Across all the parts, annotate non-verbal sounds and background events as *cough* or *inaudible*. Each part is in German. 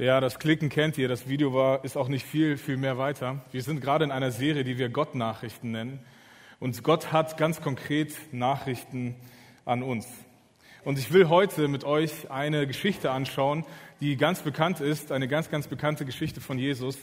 Ja, das Klicken kennt ihr. Das Video war, ist auch nicht viel, viel mehr weiter. Wir sind gerade in einer Serie, die wir Gott-Nachrichten nennen. Und Gott hat ganz konkret Nachrichten an uns. Und ich will heute mit euch eine Geschichte anschauen, die ganz bekannt ist, eine ganz, ganz bekannte Geschichte von Jesus.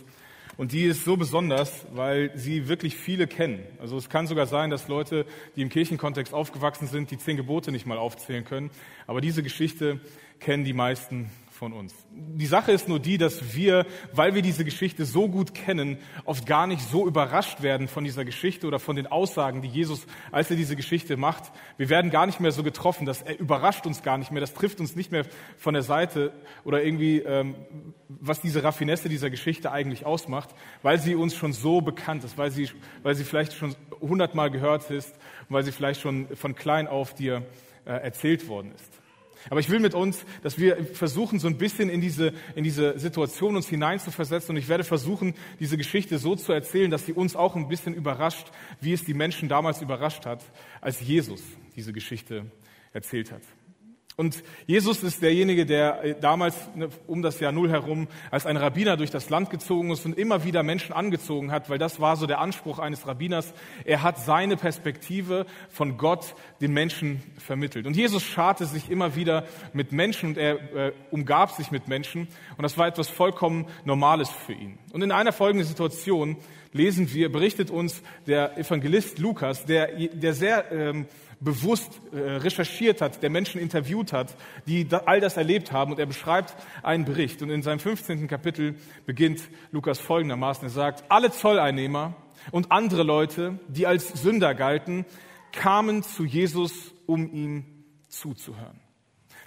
Und die ist so besonders, weil sie wirklich viele kennen. Also es kann sogar sein, dass Leute, die im Kirchenkontext aufgewachsen sind, die zehn Gebote nicht mal aufzählen können. Aber diese Geschichte kennen die meisten von uns. Die Sache ist nur die, dass wir, weil wir diese Geschichte so gut kennen, oft gar nicht so überrascht werden von dieser Geschichte oder von den Aussagen, die Jesus, als er diese Geschichte macht. Wir werden gar nicht mehr so getroffen, das überrascht uns gar nicht mehr, das trifft uns nicht mehr von der Seite oder irgendwie, ähm, was diese Raffinesse dieser Geschichte eigentlich ausmacht, weil sie uns schon so bekannt ist, weil sie, weil sie vielleicht schon hundertmal gehört ist, weil sie vielleicht schon von klein auf dir äh, erzählt worden ist. Aber ich will mit uns, dass wir versuchen, so ein bisschen in diese, in diese Situation uns hineinzuversetzen. Und ich werde versuchen, diese Geschichte so zu erzählen, dass sie uns auch ein bisschen überrascht, wie es die Menschen damals überrascht hat, als Jesus diese Geschichte erzählt hat. Und Jesus ist derjenige, der äh, damals ne, um das Jahr Null herum als ein Rabbiner durch das Land gezogen ist und immer wieder Menschen angezogen hat, weil das war so der Anspruch eines Rabbiners. Er hat seine Perspektive von Gott den Menschen vermittelt. Und Jesus scharte sich immer wieder mit Menschen und er äh, umgab sich mit Menschen. Und das war etwas vollkommen Normales für ihn. Und in einer folgenden Situation lesen wir, berichtet uns der Evangelist Lukas, der, der sehr... Ähm, bewusst äh, recherchiert hat, der Menschen interviewt hat, die all das erlebt haben. Und er beschreibt einen Bericht. Und in seinem 15. Kapitel beginnt Lukas folgendermaßen. Er sagt, alle Zolleinnehmer und andere Leute, die als Sünder galten, kamen zu Jesus, um ihm zuzuhören.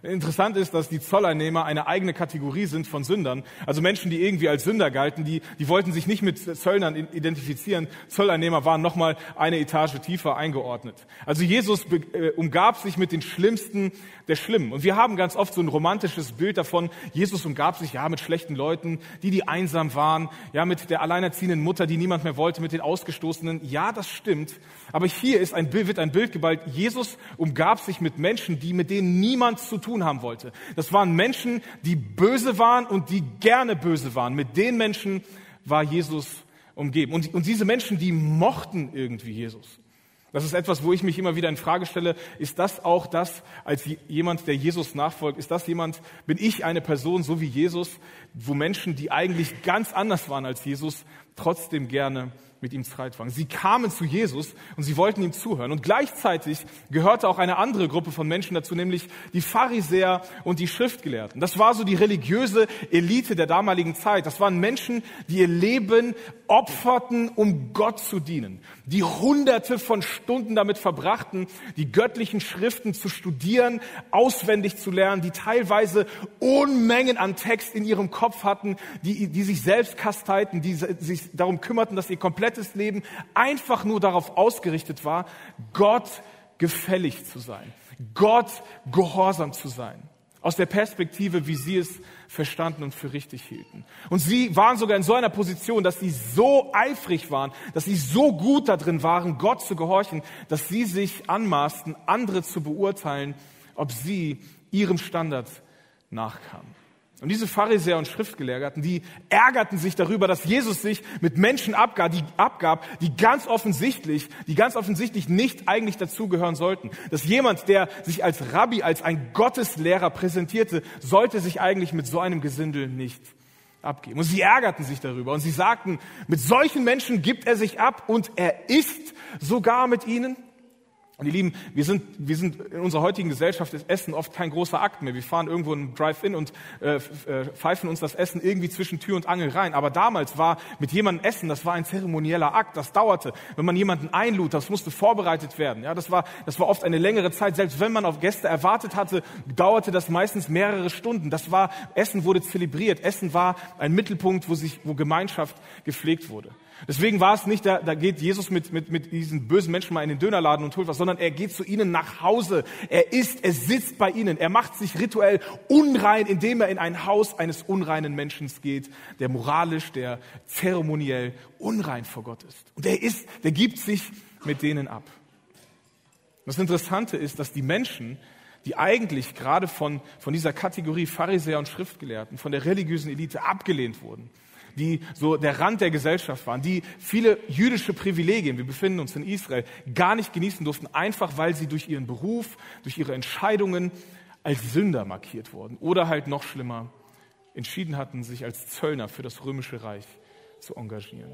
Interessant ist, dass die Zolleinnehmer eine eigene Kategorie sind von Sündern. Also Menschen, die irgendwie als Sünder galten, die, die wollten sich nicht mit Zöllnern identifizieren. Zolleinnehmer waren nochmal eine Etage tiefer eingeordnet. Also Jesus äh, umgab sich mit den Schlimmsten der Schlimmen. Und wir haben ganz oft so ein romantisches Bild davon, Jesus umgab sich ja mit schlechten Leuten, die, die einsam waren, ja mit der alleinerziehenden Mutter, die niemand mehr wollte, mit den Ausgestoßenen. Ja, das stimmt. Aber hier ist ein Bild, wird ein Bild geballt. Jesus umgab sich mit Menschen, die mit denen niemand zu tun haben wollte. Das waren Menschen, die böse waren und die gerne böse waren. Mit den Menschen war Jesus umgeben. Und, und diese Menschen, die mochten irgendwie Jesus. Das ist etwas, wo ich mich immer wieder in Frage stelle. Ist das auch das, als jemand, der Jesus nachfolgt? Ist das jemand, bin ich eine Person, so wie Jesus, wo Menschen, die eigentlich ganz anders waren als Jesus, trotzdem gerne mit ihm Streitwagen. Sie kamen zu Jesus und sie wollten ihm zuhören. Und gleichzeitig gehörte auch eine andere Gruppe von Menschen dazu, nämlich die Pharisäer und die Schriftgelehrten. Das war so die religiöse Elite der damaligen Zeit. Das waren Menschen, die ihr Leben opferten, um Gott zu dienen. Die hunderte von Stunden damit verbrachten, die göttlichen Schriften zu studieren, auswendig zu lernen, die teilweise Unmengen an Text in ihrem Kopf hatten, die, die sich selbst kasteiten, die sich darum kümmerten, dass ihr komplett komplettes Leben einfach nur darauf ausgerichtet war, Gott gefällig zu sein, Gott gehorsam zu sein. Aus der Perspektive, wie sie es verstanden und für richtig hielten. Und sie waren sogar in so einer Position, dass sie so eifrig waren, dass sie so gut darin waren, Gott zu gehorchen, dass sie sich anmaßten, andere zu beurteilen, ob sie ihrem Standard nachkamen. Und diese Pharisäer und Schriftgelehrten, die ärgerten sich darüber, dass Jesus sich mit Menschen abgab, die, abgab, die ganz offensichtlich, die ganz offensichtlich nicht eigentlich dazugehören sollten. Dass jemand, der sich als Rabbi, als ein Gotteslehrer präsentierte, sollte sich eigentlich mit so einem Gesindel nicht abgeben. Und sie ärgerten sich darüber und sie sagten, mit solchen Menschen gibt er sich ab und er isst sogar mit ihnen. Und ihr Lieben, wir sind, wir sind in unserer heutigen Gesellschaft ist Essen oft kein großer Akt mehr. Wir fahren irgendwo in Drive-In und äh, äh, pfeifen uns das Essen irgendwie zwischen Tür und Angel rein. Aber damals war mit jemandem Essen, das war ein zeremonieller Akt, das dauerte. Wenn man jemanden einlud, das musste vorbereitet werden. Ja, das war, das war oft eine längere Zeit. Selbst wenn man auf Gäste erwartet hatte, dauerte das meistens mehrere Stunden. Das war, Essen wurde zelebriert. Essen war ein Mittelpunkt, wo sich, wo Gemeinschaft gepflegt wurde. Deswegen war es nicht, da, da geht Jesus mit, mit, mit diesen bösen Menschen mal in den Dönerladen und holt was, sondern er geht zu ihnen nach Hause. Er isst, er sitzt bei ihnen. Er macht sich rituell unrein, indem er in ein Haus eines unreinen Menschen geht, der moralisch, der zeremoniell unrein vor Gott ist. Und er ist, der gibt sich mit denen ab. Das Interessante ist, dass die Menschen, die eigentlich gerade von, von dieser Kategorie Pharisäer und Schriftgelehrten, von der religiösen Elite abgelehnt wurden, die so der Rand der Gesellschaft waren, die viele jüdische Privilegien, wir befinden uns in Israel, gar nicht genießen durften, einfach weil sie durch ihren Beruf, durch ihre Entscheidungen als Sünder markiert wurden oder halt noch schlimmer entschieden hatten, sich als Zöllner für das römische Reich zu engagieren.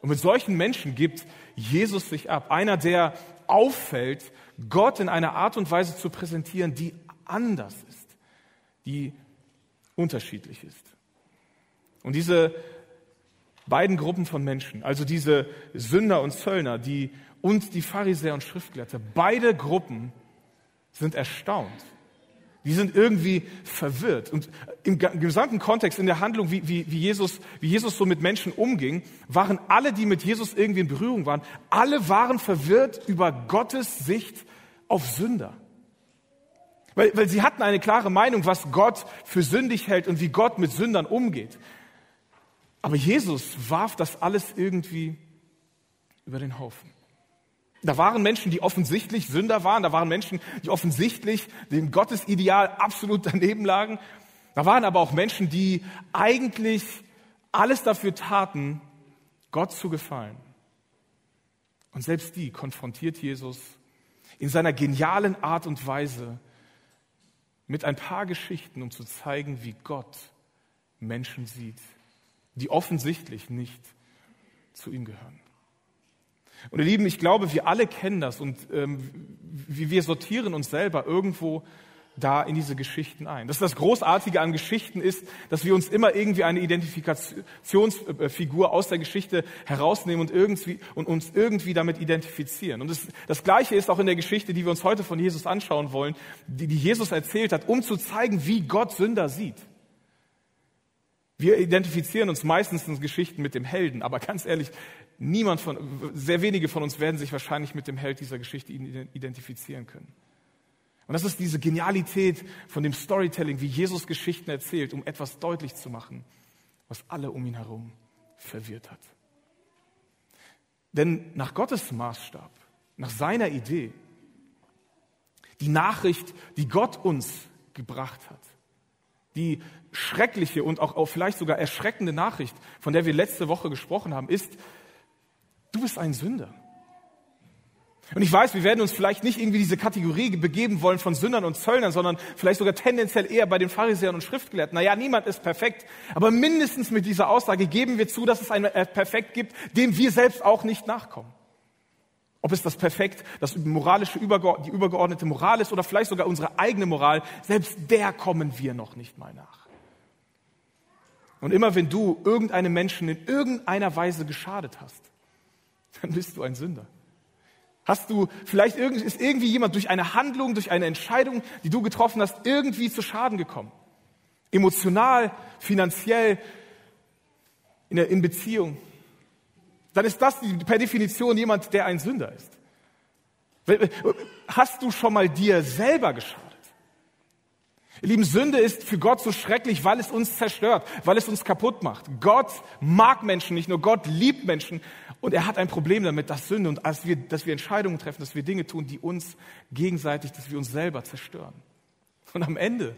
Und mit solchen Menschen gibt Jesus sich ab. Einer, der auffällt, Gott in einer Art und Weise zu präsentieren, die anders ist, die unterschiedlich ist. Und diese beiden Gruppen von Menschen, also diese Sünder und Zöllner, die und die Pharisäer und Schriftgelehrte, beide Gruppen sind erstaunt die sind irgendwie verwirrt. Und im gesamten Kontext, in der Handlung, wie, wie, wie, Jesus, wie Jesus so mit Menschen umging, waren alle, die mit Jesus irgendwie in Berührung waren, alle waren verwirrt über Gottes Sicht auf Sünder. Weil, weil sie hatten eine klare Meinung, was Gott für sündig hält und wie Gott mit Sündern umgeht. Aber Jesus warf das alles irgendwie über den Haufen. Da waren Menschen, die offensichtlich Sünder waren. Da waren Menschen, die offensichtlich dem Gottesideal absolut daneben lagen. Da waren aber auch Menschen, die eigentlich alles dafür taten, Gott zu gefallen. Und selbst die konfrontiert Jesus in seiner genialen Art und Weise mit ein paar Geschichten, um zu zeigen, wie Gott Menschen sieht, die offensichtlich nicht zu ihm gehören. Und ihr Lieben, ich glaube, wir alle kennen das und ähm, wir sortieren uns selber irgendwo da in diese Geschichten ein. Das das Großartige an Geschichten ist, dass wir uns immer irgendwie eine Identifikationsfigur aus der Geschichte herausnehmen und, irgendwie, und uns irgendwie damit identifizieren. Und das, das Gleiche ist auch in der Geschichte, die wir uns heute von Jesus anschauen wollen, die, die Jesus erzählt hat, um zu zeigen, wie Gott Sünder sieht. Wir identifizieren uns meistens in Geschichten mit dem Helden, aber ganz ehrlich, Niemand von, sehr wenige von uns werden sich wahrscheinlich mit dem Held dieser Geschichte identifizieren können. Und das ist diese Genialität von dem Storytelling, wie Jesus Geschichten erzählt, um etwas deutlich zu machen, was alle um ihn herum verwirrt hat. Denn nach Gottes Maßstab, nach seiner Idee, die Nachricht, die Gott uns gebracht hat, die schreckliche und auch vielleicht sogar erschreckende Nachricht, von der wir letzte Woche gesprochen haben, ist, Du bist ein Sünder. Und ich weiß, wir werden uns vielleicht nicht irgendwie diese Kategorie begeben wollen von Sündern und Zöllnern, sondern vielleicht sogar tendenziell eher bei den Pharisäern und Schriftgelehrten. Naja, niemand ist perfekt, aber mindestens mit dieser Aussage geben wir zu, dass es ein Perfekt gibt, dem wir selbst auch nicht nachkommen. Ob es das Perfekt, das moralische, die übergeordnete Moral ist oder vielleicht sogar unsere eigene Moral, selbst der kommen wir noch nicht mal nach. Und immer wenn du irgendeinem Menschen in irgendeiner Weise geschadet hast, dann bist du ein Sünder. Hast du, vielleicht ist irgendwie jemand durch eine Handlung, durch eine Entscheidung, die du getroffen hast, irgendwie zu Schaden gekommen. Emotional, finanziell, in, der, in Beziehung. Dann ist das per Definition jemand, der ein Sünder ist. Hast du schon mal dir selber geschadet? Ihr Lieben, Sünde ist für Gott so schrecklich, weil es uns zerstört, weil es uns kaputt macht. Gott mag Menschen nicht nur, Gott liebt Menschen und er hat ein Problem damit, dass Sünde und dass wir, dass wir Entscheidungen treffen, dass wir Dinge tun, die uns gegenseitig, dass wir uns selber zerstören. Und am Ende,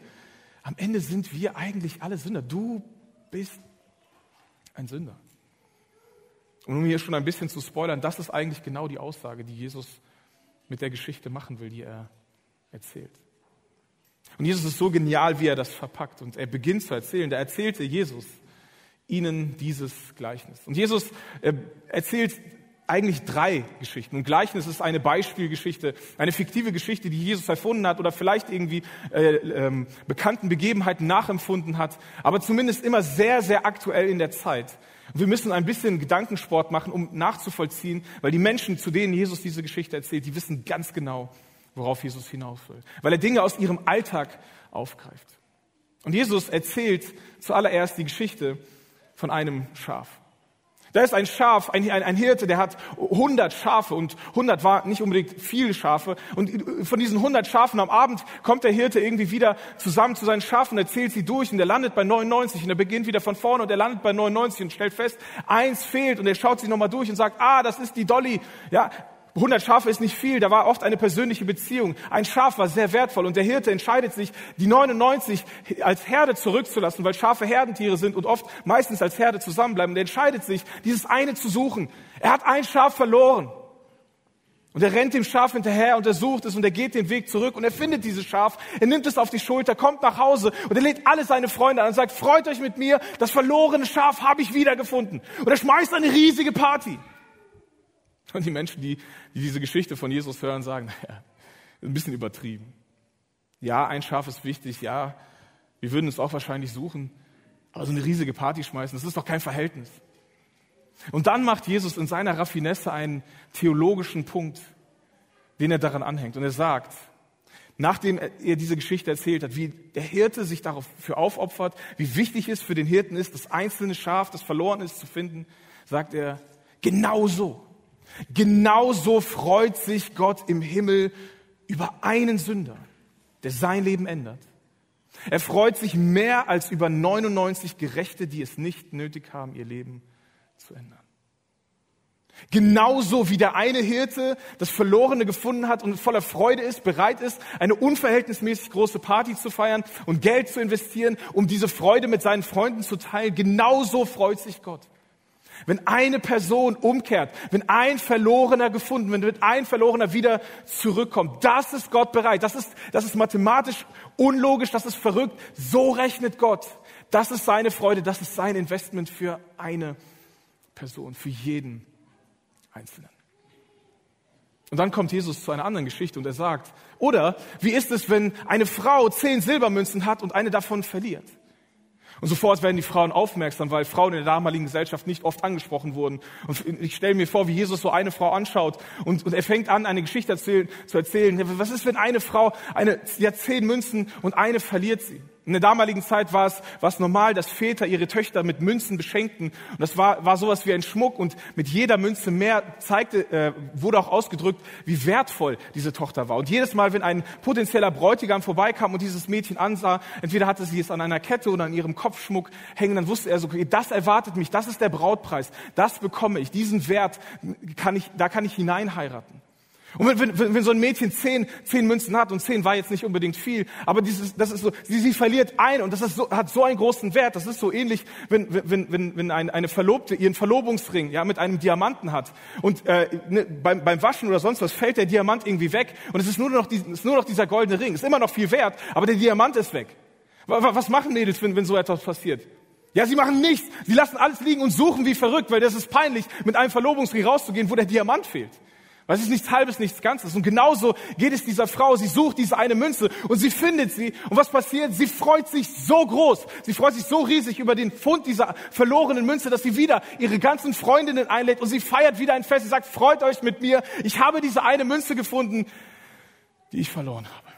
am Ende sind wir eigentlich alle Sünder. Du bist ein Sünder. Und um hier schon ein bisschen zu spoilern, das ist eigentlich genau die Aussage, die Jesus mit der Geschichte machen will, die er erzählt. Und Jesus ist so genial, wie er das verpackt. Und er beginnt zu erzählen. Da erzählte Jesus ihnen dieses Gleichnis. Und Jesus äh, erzählt eigentlich drei Geschichten. Und Gleichnis ist eine Beispielgeschichte, eine fiktive Geschichte, die Jesus erfunden hat oder vielleicht irgendwie äh, ähm, bekannten Begebenheiten nachempfunden hat, aber zumindest immer sehr, sehr aktuell in der Zeit. Und wir müssen ein bisschen Gedankensport machen, um nachzuvollziehen, weil die Menschen, zu denen Jesus diese Geschichte erzählt, die wissen ganz genau, worauf Jesus hinaus will. Weil er Dinge aus ihrem Alltag aufgreift. Und Jesus erzählt zuallererst die Geschichte von einem Schaf. Da ist ein Schaf, ein, ein, ein, Hirte, der hat 100 Schafe und 100 war nicht unbedingt viele Schafe. Und von diesen 100 Schafen am Abend kommt der Hirte irgendwie wieder zusammen zu seinen Schafen, erzählt sie durch und er landet bei 99 und er beginnt wieder von vorne und er landet bei 99 und stellt fest, eins fehlt und er schaut sie nochmal durch und sagt, ah, das ist die Dolly. Ja, 100 Schafe ist nicht viel, da war oft eine persönliche Beziehung. Ein Schaf war sehr wertvoll und der Hirte entscheidet sich, die 99 als Herde zurückzulassen, weil Schafe Herdentiere sind und oft meistens als Herde zusammenbleiben. Und er entscheidet sich, dieses eine zu suchen. Er hat ein Schaf verloren. Und er rennt dem Schaf hinterher und er sucht es und er geht den Weg zurück und er findet dieses Schaf. Er nimmt es auf die Schulter, kommt nach Hause und er lädt alle seine Freunde an und sagt, freut euch mit mir, das verlorene Schaf habe ich wiedergefunden. Und er schmeißt eine riesige Party. Und die Menschen, die, die diese Geschichte von Jesus hören, sagen, naja, ein bisschen übertrieben. Ja, ein Schaf ist wichtig, ja, wir würden es auch wahrscheinlich suchen, aber so eine riesige Party schmeißen, das ist doch kein Verhältnis. Und dann macht Jesus in seiner Raffinesse einen theologischen Punkt, den er daran anhängt. Und er sagt, nachdem er diese Geschichte erzählt hat, wie der Hirte sich dafür aufopfert, wie wichtig es für den Hirten ist, das einzelne Schaf, das verloren ist, zu finden, sagt er, genauso, genauso freut sich Gott im Himmel über einen Sünder, der sein Leben ändert. Er freut sich mehr als über 99 Gerechte, die es nicht nötig haben, ihr Leben zu ändern. Genauso wie der eine Hirte das Verlorene gefunden hat und voller Freude ist, bereit ist, eine unverhältnismäßig große Party zu feiern und Geld zu investieren, um diese Freude mit seinen Freunden zu teilen, genauso freut sich Gott. Wenn eine Person umkehrt, wenn ein Verlorener gefunden wenn ein Verlorener wieder zurückkommt, das ist Gott bereit. Das ist, das ist mathematisch unlogisch, das ist verrückt. So rechnet Gott. Das ist seine Freude, das ist sein Investment für eine Person, für jeden Einzelnen. Und dann kommt Jesus zu einer anderen Geschichte und er sagt, oder wie ist es, wenn eine Frau zehn Silbermünzen hat und eine davon verliert? Und sofort werden die Frauen aufmerksam, weil Frauen in der damaligen Gesellschaft nicht oft angesprochen wurden. Und ich stelle mir vor, wie Jesus so eine Frau anschaut und, und er fängt an, eine Geschichte erzählen, zu erzählen. Was ist, wenn eine Frau eine, sie hat zehn Münzen und eine verliert sie? In der damaligen Zeit war es, war es normal, dass Väter ihre Töchter mit Münzen beschenkten. Und das war, war sowas wie ein Schmuck. Und mit jeder Münze mehr zeigte, äh, wurde auch ausgedrückt, wie wertvoll diese Tochter war. Und jedes Mal, wenn ein potenzieller Bräutigam vorbeikam und dieses Mädchen ansah, entweder hatte sie es an einer Kette oder an ihrem Kopfschmuck hängen, dann wusste er so, okay, das erwartet mich, das ist der Brautpreis, das bekomme ich, diesen Wert kann ich, da kann ich hineinheiraten. Und wenn, wenn, wenn so ein Mädchen zehn, zehn Münzen hat, und zehn war jetzt nicht unbedingt viel, aber dieses, das ist so, sie, sie verliert ein und das ist so, hat so einen großen Wert. Das ist so ähnlich, wenn, wenn, wenn, wenn ein, eine Verlobte ihren Verlobungsring ja, mit einem Diamanten hat und äh, ne, beim, beim Waschen oder sonst was fällt der Diamant irgendwie weg und es ist nur noch, die, ist nur noch dieser goldene Ring. Ist immer noch viel wert, aber der Diamant ist weg. Was machen Mädels, wenn, wenn so etwas passiert? Ja, sie machen nichts. Sie lassen alles liegen und suchen wie verrückt, weil das ist peinlich, mit einem Verlobungsring rauszugehen, wo der Diamant fehlt. Weil es ist nichts Halbes, nichts Ganzes. Und genauso geht es dieser Frau. Sie sucht diese eine Münze und sie findet sie. Und was passiert? Sie freut sich so groß. Sie freut sich so riesig über den Fund dieser verlorenen Münze, dass sie wieder ihre ganzen Freundinnen einlädt und sie feiert wieder ein Fest. Sie sagt, freut euch mit mir. Ich habe diese eine Münze gefunden, die ich verloren habe.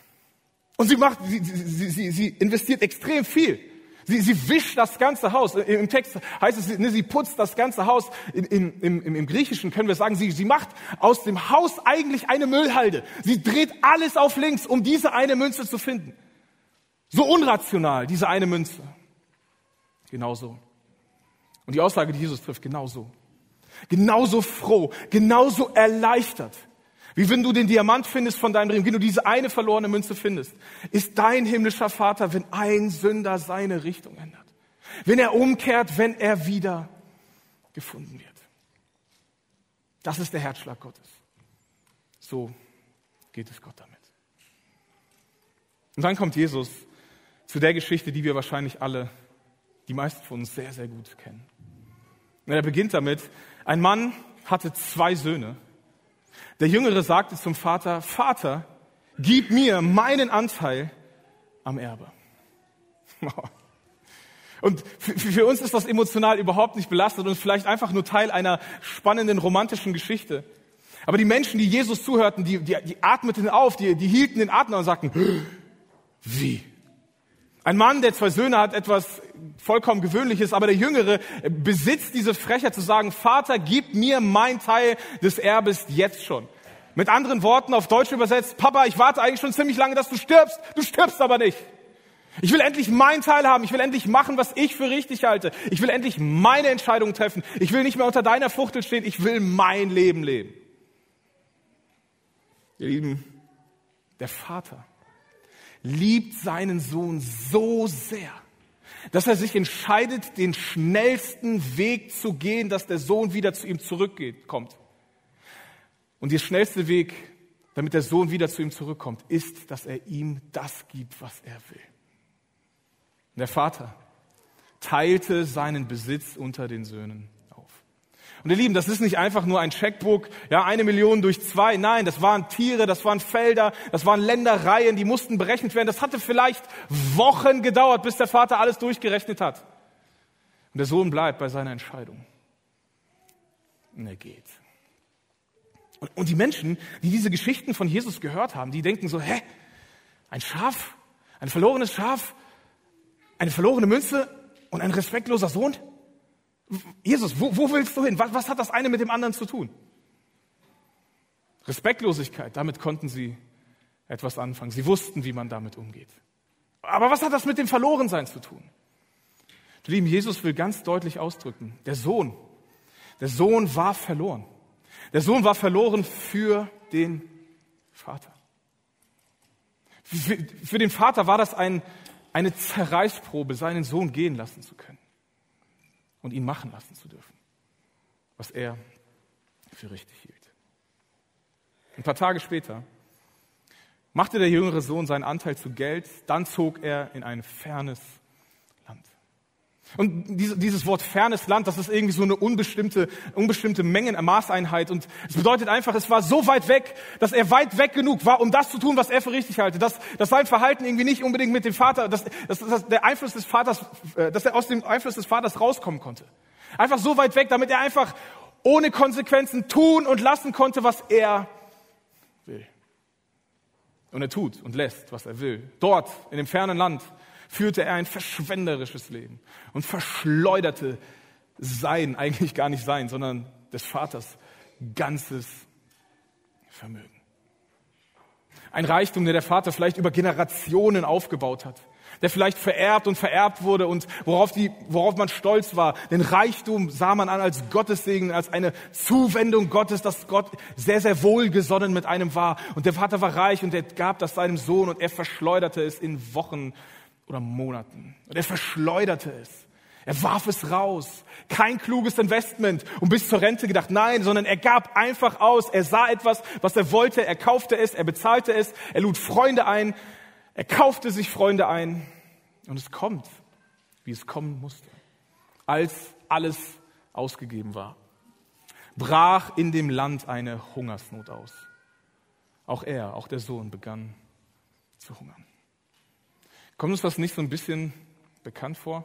Und sie macht, sie, sie, sie, sie investiert extrem viel. Sie, sie wischt das ganze Haus. Im Text heißt es, ne, sie putzt das ganze Haus. Im, im, im, Im Griechischen können wir sagen, sie, sie macht aus dem Haus eigentlich eine Müllhalde. Sie dreht alles auf links, um diese eine Münze zu finden. So unrational, diese eine Münze. Genauso. Und die Aussage, die Jesus trifft, genauso. Genauso froh, genauso erleichtert wie wenn du den Diamant findest von deinem Ring, wie du diese eine verlorene Münze findest, ist dein himmlischer Vater, wenn ein Sünder seine Richtung ändert. Wenn er umkehrt, wenn er wieder gefunden wird. Das ist der Herzschlag Gottes. So geht es Gott damit. Und dann kommt Jesus zu der Geschichte, die wir wahrscheinlich alle, die meisten von uns sehr, sehr gut kennen. Und er beginnt damit, ein Mann hatte zwei Söhne der Jüngere sagte zum Vater, Vater, gib mir meinen Anteil am Erbe. *laughs* Und für uns ist das emotional überhaupt nicht belastet und vielleicht einfach nur Teil einer spannenden romantischen Geschichte. Aber die Menschen, die Jesus zuhörten, die, die, die atmeten auf, die, die hielten den Atem und sagten, wie? Ein Mann, der zwei Söhne hat, etwas vollkommen Gewöhnliches, aber der Jüngere besitzt diese Frechheit zu sagen, Vater, gib mir mein Teil des Erbes jetzt schon. Mit anderen Worten, auf Deutsch übersetzt, Papa, ich warte eigentlich schon ziemlich lange, dass du stirbst, du stirbst aber nicht. Ich will endlich meinen Teil haben. Ich will endlich machen, was ich für richtig halte. Ich will endlich meine Entscheidungen treffen. Ich will nicht mehr unter deiner Fuchtel stehen. Ich will mein Leben leben. Ihr Lieben, der Vater liebt seinen Sohn so sehr, dass er sich entscheidet, den schnellsten Weg zu gehen, dass der Sohn wieder zu ihm zurückkommt. Und der schnellste Weg, damit der Sohn wieder zu ihm zurückkommt, ist, dass er ihm das gibt, was er will. Und der Vater teilte seinen Besitz unter den Söhnen. Und ihr Lieben, das ist nicht einfach nur ein Checkbook, ja, eine Million durch zwei. Nein, das waren Tiere, das waren Felder, das waren Ländereien, die mussten berechnet werden. Das hatte vielleicht Wochen gedauert, bis der Vater alles durchgerechnet hat. Und der Sohn bleibt bei seiner Entscheidung. Und er geht. Und, und die Menschen, die diese Geschichten von Jesus gehört haben, die denken so, hä, ein Schaf, ein verlorenes Schaf, eine verlorene Münze und ein respektloser Sohn? Jesus, wo, wo willst du hin? Was, was hat das eine mit dem anderen zu tun? Respektlosigkeit, damit konnten sie etwas anfangen. Sie wussten, wie man damit umgeht. Aber was hat das mit dem Verlorensein zu tun? Lieben, Jesus will ganz deutlich ausdrücken, der Sohn, der Sohn war verloren. Der Sohn war verloren für den Vater. Für, für den Vater war das ein, eine Zerreißprobe, seinen Sohn gehen lassen zu können und ihn machen lassen zu dürfen, was er für richtig hielt. Ein paar Tage später machte der jüngere Sohn seinen Anteil zu Geld, dann zog er in ein fernes und dieses Wort fernes Land, das ist irgendwie so eine unbestimmte, unbestimmte Mengen, Maßeinheit. Und es bedeutet einfach, es war so weit weg, dass er weit weg genug war, um das zu tun, was er für richtig halte. Dass, dass sein Verhalten irgendwie nicht unbedingt mit dem Vater, dass, dass, dass der Einfluss des Vaters, äh, dass er aus dem Einfluss des Vaters rauskommen konnte. Einfach so weit weg, damit er einfach ohne Konsequenzen tun und lassen konnte, was er will. Und er tut und lässt, was er will. Dort, in dem fernen Land, führte er ein verschwenderisches Leben und verschleuderte sein, eigentlich gar nicht sein, sondern des Vaters ganzes Vermögen. Ein Reichtum, der der Vater vielleicht über Generationen aufgebaut hat, der vielleicht vererbt und vererbt wurde und worauf, die, worauf man stolz war. Den Reichtum sah man an als Gottessegen, als eine Zuwendung Gottes, dass Gott sehr, sehr wohlgesonnen mit einem war. Und der Vater war reich und er gab das seinem Sohn und er verschleuderte es in Wochen oder Monaten. Und er verschleuderte es. Er warf es raus. Kein kluges Investment und bis zur Rente gedacht. Nein, sondern er gab einfach aus. Er sah etwas, was er wollte. Er kaufte es, er bezahlte es. Er lud Freunde ein. Er kaufte sich Freunde ein. Und es kommt, wie es kommen musste. Als alles ausgegeben war, brach in dem Land eine Hungersnot aus. Auch er, auch der Sohn begann zu hungern. Kommt uns das nicht so ein bisschen bekannt vor?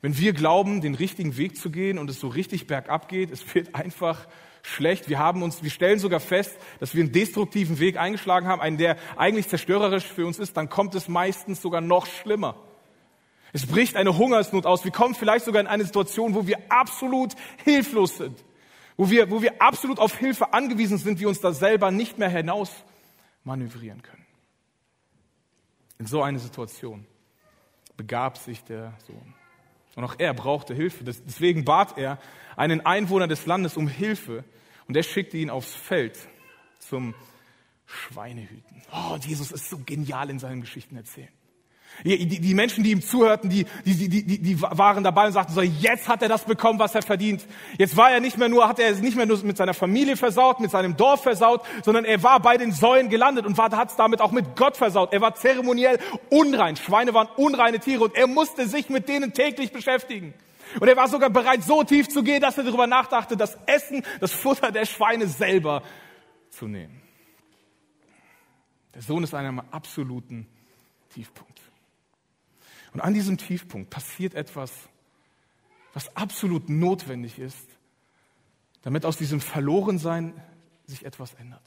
Wenn wir glauben, den richtigen Weg zu gehen und es so richtig bergab geht, es wird einfach schlecht. Wir haben uns, wir stellen sogar fest, dass wir einen destruktiven Weg eingeschlagen haben, einen, der eigentlich zerstörerisch für uns ist, dann kommt es meistens sogar noch schlimmer. Es bricht eine Hungersnot aus. Wir kommen vielleicht sogar in eine Situation, wo wir absolut hilflos sind, wo wir, wo wir absolut auf Hilfe angewiesen sind, die uns da selber nicht mehr hinaus manövrieren können. In so eine Situation begab sich der Sohn. Und auch er brauchte Hilfe. Deswegen bat er einen Einwohner des Landes um Hilfe und er schickte ihn aufs Feld zum Schweinehüten. Oh, Jesus ist so genial in seinen Geschichten erzählen. Die, die, die Menschen, die ihm zuhörten, die, die, die, die, die waren dabei und sagten so, jetzt hat er das bekommen, was er verdient. Jetzt war er nicht mehr nur, hat er nicht mehr nur mit seiner Familie versaut, mit seinem Dorf versaut, sondern er war bei den Säulen gelandet und hat es damit auch mit Gott versaut. Er war zeremoniell unrein. Schweine waren unreine Tiere und er musste sich mit denen täglich beschäftigen. Und er war sogar bereit, so tief zu gehen, dass er darüber nachdachte, das Essen, das Futter der Schweine selber zu nehmen. Der Sohn ist an einem absoluten Tiefpunkt. Und an diesem Tiefpunkt passiert etwas, was absolut notwendig ist, damit aus diesem Verlorensein sich etwas ändert.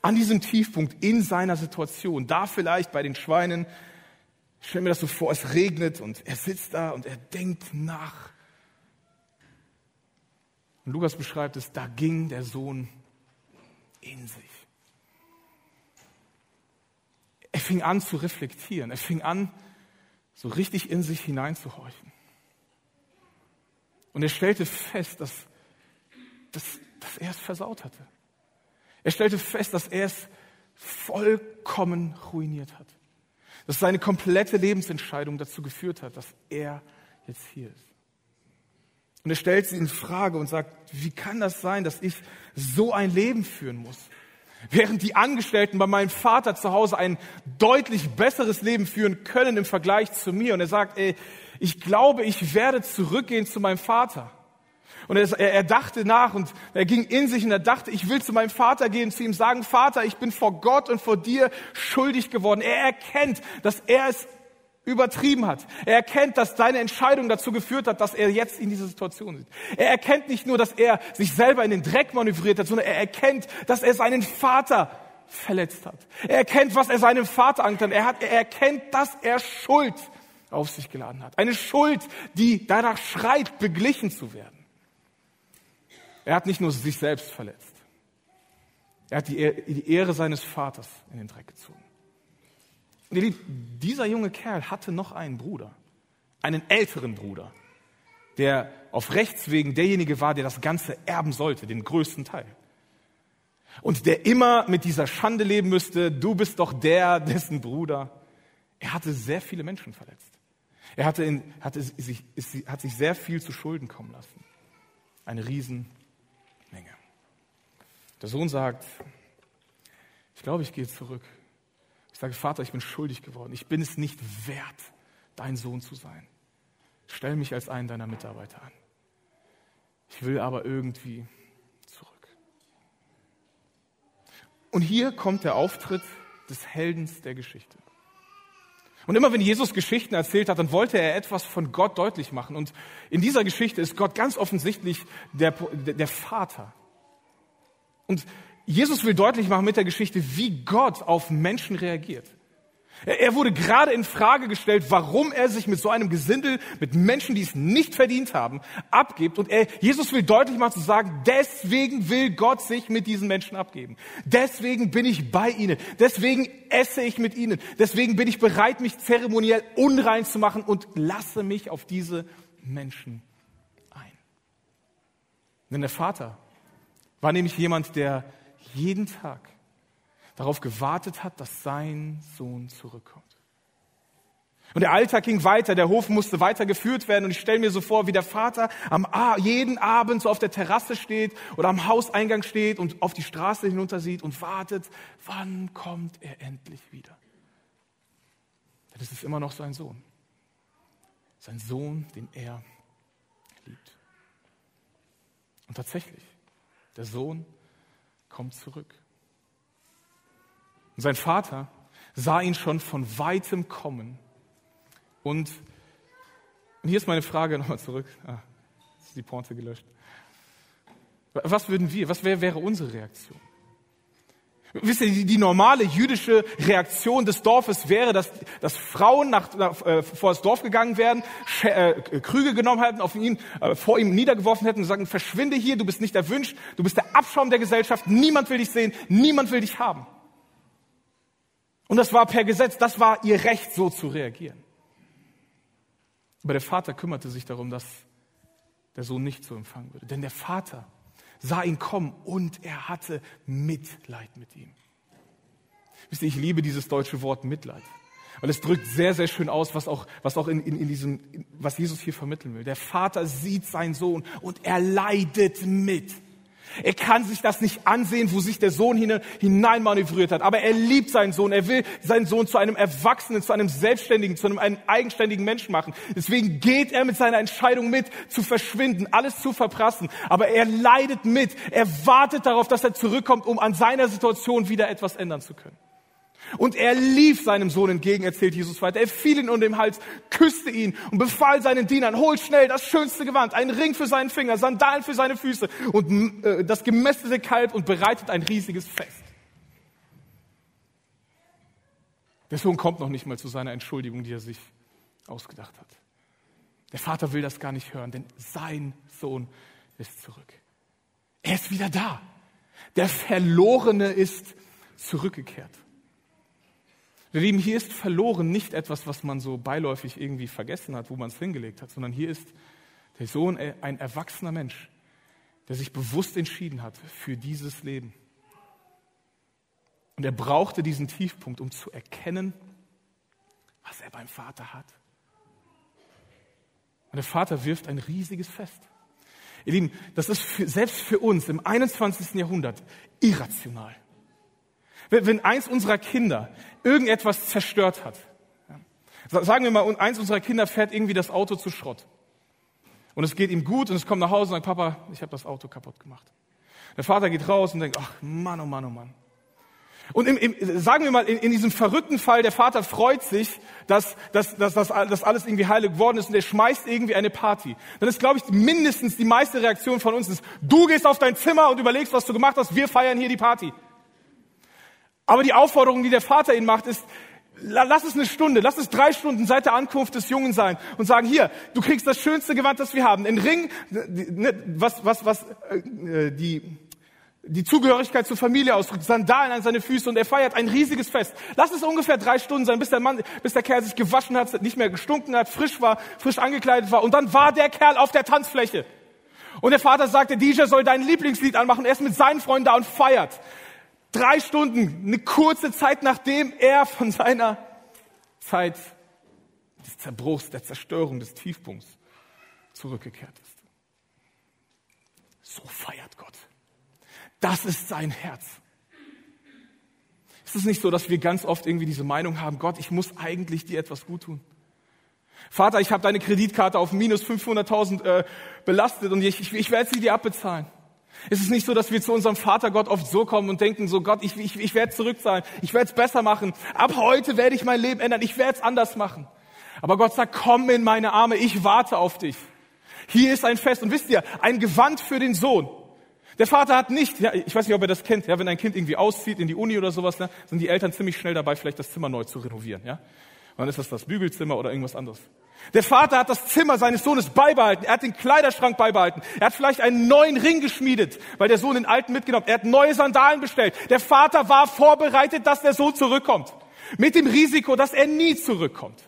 An diesem Tiefpunkt in seiner Situation, da vielleicht bei den Schweinen, ich stelle mir das so vor, es regnet und er sitzt da und er denkt nach. Und Lukas beschreibt es, da ging der Sohn in sich. Er fing an zu reflektieren. Er fing an, so richtig in sich hineinzuhorchen. Und er stellte fest, dass, dass, dass er es versaut hatte. Er stellte fest, dass er es vollkommen ruiniert hat. Dass seine komplette Lebensentscheidung dazu geführt hat, dass er jetzt hier ist. Und er stellt sie in Frage und sagt, wie kann das sein, dass ich so ein Leben führen muss? Während die Angestellten bei meinem Vater zu Hause ein deutlich besseres Leben führen können im Vergleich zu mir. Und er sagt, ey, ich glaube, ich werde zurückgehen zu meinem Vater. Und er, er, dachte nach und er ging in sich und er dachte, ich will zu meinem Vater gehen, zu ihm sagen, Vater, ich bin vor Gott und vor dir schuldig geworden. Er erkennt, dass er es übertrieben hat. Er erkennt, dass seine Entscheidung dazu geführt hat, dass er jetzt in dieser Situation ist. Er erkennt nicht nur, dass er sich selber in den Dreck manövriert hat, sondern er erkennt, dass er seinen Vater verletzt hat. Er erkennt, was er seinem Vater angetan. Er, hat, er erkennt, dass er Schuld auf sich geladen hat. Eine Schuld, die danach schreit, beglichen zu werden. Er hat nicht nur sich selbst verletzt. Er hat die Ehre seines Vaters in den Dreck gezogen. Ihr Lieben, dieser junge Kerl hatte noch einen Bruder, einen älteren Bruder, der auf Rechtswegen derjenige war, der das Ganze erben sollte, den größten Teil. Und der immer mit dieser Schande leben müsste, du bist doch der, dessen Bruder. Er hatte sehr viele Menschen verletzt. Er hatte, in, hatte sich, ist, hat sich sehr viel zu Schulden kommen lassen. Eine Riesenmenge. Der Sohn sagt, ich glaube, ich gehe zurück sage, Vater, ich bin schuldig geworden. Ich bin es nicht wert, dein Sohn zu sein. Stell mich als einen deiner Mitarbeiter an. Ich will aber irgendwie zurück. Und hier kommt der Auftritt des Heldens der Geschichte. Und immer wenn Jesus Geschichten erzählt hat, dann wollte er etwas von Gott deutlich machen. Und in dieser Geschichte ist Gott ganz offensichtlich der, der Vater. Und Jesus will deutlich machen mit der Geschichte, wie Gott auf Menschen reagiert. Er wurde gerade in Frage gestellt, warum er sich mit so einem Gesindel, mit Menschen, die es nicht verdient haben, abgibt. Und er, Jesus will deutlich machen zu sagen, deswegen will Gott sich mit diesen Menschen abgeben. Deswegen bin ich bei ihnen. Deswegen esse ich mit ihnen. Deswegen bin ich bereit, mich zeremoniell unrein zu machen und lasse mich auf diese Menschen ein. Denn der Vater war nämlich jemand, der jeden Tag darauf gewartet hat, dass sein Sohn zurückkommt. Und der Alltag ging weiter, der Hof musste weiter geführt werden und ich stelle mir so vor, wie der Vater am jeden Abend so auf der Terrasse steht oder am Hauseingang steht und auf die Straße hinunter sieht und wartet, wann kommt er endlich wieder? Denn es ist immer noch sein Sohn. Sein Sohn, den er liebt. Und tatsächlich, der Sohn kommt zurück. Und sein Vater sah ihn schon von weitem kommen. Und, und hier ist meine Frage *laughs* nochmal zurück. Ah, ist die Porte gelöscht. Was würden wir, was wäre, wäre unsere Reaktion? Wisst ihr, die, die, normale jüdische Reaktion des Dorfes wäre, dass, dass Frauen nach, nach, äh, vor das Dorf gegangen wären, äh, Krüge genommen hätten, auf ihn, äh, vor ihm niedergeworfen hätten und sagen, verschwinde hier, du bist nicht erwünscht, du bist der Abschaum der Gesellschaft, niemand will dich sehen, niemand will dich haben. Und das war per Gesetz, das war ihr Recht, so zu reagieren. Aber der Vater kümmerte sich darum, dass der Sohn nicht so empfangen würde. Denn der Vater sah ihn kommen und er hatte Mitleid mit ihm. Wisst ihr, ich liebe dieses deutsche Wort Mitleid. Weil es drückt sehr, sehr schön aus, was auch, was auch in, in, in diesem, was Jesus hier vermitteln will. Der Vater sieht seinen Sohn und er leidet mit. Er kann sich das nicht ansehen, wo sich der Sohn hineinmanövriert hat. Aber er liebt seinen Sohn. Er will seinen Sohn zu einem Erwachsenen, zu einem Selbstständigen, zu einem, einem eigenständigen Menschen machen. Deswegen geht er mit seiner Entscheidung mit, zu verschwinden, alles zu verprassen. Aber er leidet mit. Er wartet darauf, dass er zurückkommt, um an seiner Situation wieder etwas ändern zu können. Und er lief seinem Sohn entgegen, erzählt Jesus weiter. Er fiel ihn um den Hals, küsste ihn und befahl seinen Dienern, holt schnell das schönste Gewand, einen Ring für seinen Finger, Sandalen für seine Füße und äh, das gemästete Kalb und bereitet ein riesiges Fest. Der Sohn kommt noch nicht mal zu seiner Entschuldigung, die er sich ausgedacht hat. Der Vater will das gar nicht hören, denn sein Sohn ist zurück. Er ist wieder da. Der Verlorene ist zurückgekehrt. Wir Lieben, hier ist verloren nicht etwas, was man so beiläufig irgendwie vergessen hat, wo man es hingelegt hat, sondern hier ist der Sohn ein erwachsener Mensch, der sich bewusst entschieden hat für dieses Leben. Und er brauchte diesen Tiefpunkt, um zu erkennen, was er beim Vater hat. Und der Vater wirft ein riesiges Fest. Ihr Lieben, das ist für, selbst für uns im 21. Jahrhundert irrational. Wenn, eins unserer Kinder irgendetwas zerstört hat, sagen wir mal, eins unserer Kinder fährt irgendwie das Auto zu Schrott. Und es geht ihm gut und es kommt nach Hause und sagt, Papa, ich habe das Auto kaputt gemacht. Der Vater geht raus und denkt, ach Mann, oh Mann, oh Mann. Und im, im, sagen wir mal, in, in, diesem verrückten Fall, der Vater freut sich, dass, dass, dass, dass, dass alles irgendwie heile geworden ist und er schmeißt irgendwie eine Party. Dann ist, glaube ich, mindestens die meiste Reaktion von uns ist, du gehst auf dein Zimmer und überlegst, was du gemacht hast, wir feiern hier die Party. Aber die Aufforderung, die der Vater ihnen macht, ist, lass es eine Stunde, lass es drei Stunden seit der Ankunft des Jungen sein und sagen, hier, du kriegst das schönste Gewand, das wir haben, den Ring, ne, was, was, was, äh, die, die Zugehörigkeit zur Familie ausdrückt, Sandalen an seine Füße und er feiert ein riesiges Fest. Lass es ungefähr drei Stunden sein, bis der Mann, bis der Kerl sich gewaschen hat, nicht mehr gestunken hat, frisch war, frisch angekleidet war und dann war der Kerl auf der Tanzfläche. Und der Vater sagte, DJ soll dein Lieblingslied anmachen, er ist mit seinen Freunden da und feiert. Drei Stunden, eine kurze Zeit nachdem er von seiner Zeit des Zerbruchs, der Zerstörung, des Tiefpunkts zurückgekehrt ist. So feiert Gott. Das ist sein Herz. Ist es nicht so, dass wir ganz oft irgendwie diese Meinung haben, Gott, ich muss eigentlich dir etwas gut tun? Vater, ich habe deine Kreditkarte auf minus 500.000 äh, belastet und ich, ich, ich werde sie dir abbezahlen. Ist es nicht so, dass wir zu unserem Vater Gott oft so kommen und denken, so Gott, ich, ich, ich werde zurückzahlen, ich werde es besser machen, ab heute werde ich mein Leben ändern, ich werde es anders machen. Aber Gott sagt, komm in meine Arme, ich warte auf dich. Hier ist ein Fest und wisst ihr, ein Gewand für den Sohn. Der Vater hat nicht, ja, ich weiß nicht, ob er das kennt, ja, wenn ein Kind irgendwie auszieht in die Uni oder sowas, ne, sind die Eltern ziemlich schnell dabei, vielleicht das Zimmer neu zu renovieren. Ja? Dann ist das das Bügelzimmer oder irgendwas anderes. Der Vater hat das Zimmer seines Sohnes beibehalten. Er hat den Kleiderschrank beibehalten. Er hat vielleicht einen neuen Ring geschmiedet, weil der Sohn den alten mitgenommen. Er hat neue Sandalen bestellt. Der Vater war vorbereitet, dass der Sohn zurückkommt. Mit dem Risiko, dass er nie zurückkommt.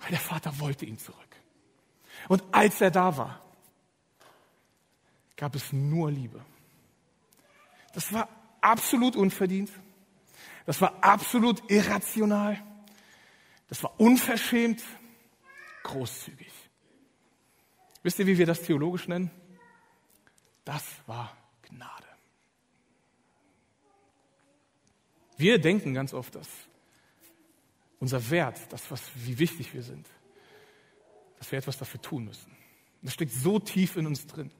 Weil der Vater wollte ihn zurück. Und als er da war, gab es nur Liebe. Das war absolut unverdient. Das war absolut irrational. Das war unverschämt, großzügig. Wisst ihr, wie wir das theologisch nennen? Das war Gnade. Wir denken ganz oft, dass unser Wert, das, was, wie wichtig wir sind, dass wir etwas dafür tun müssen. Das steckt so tief in uns drin.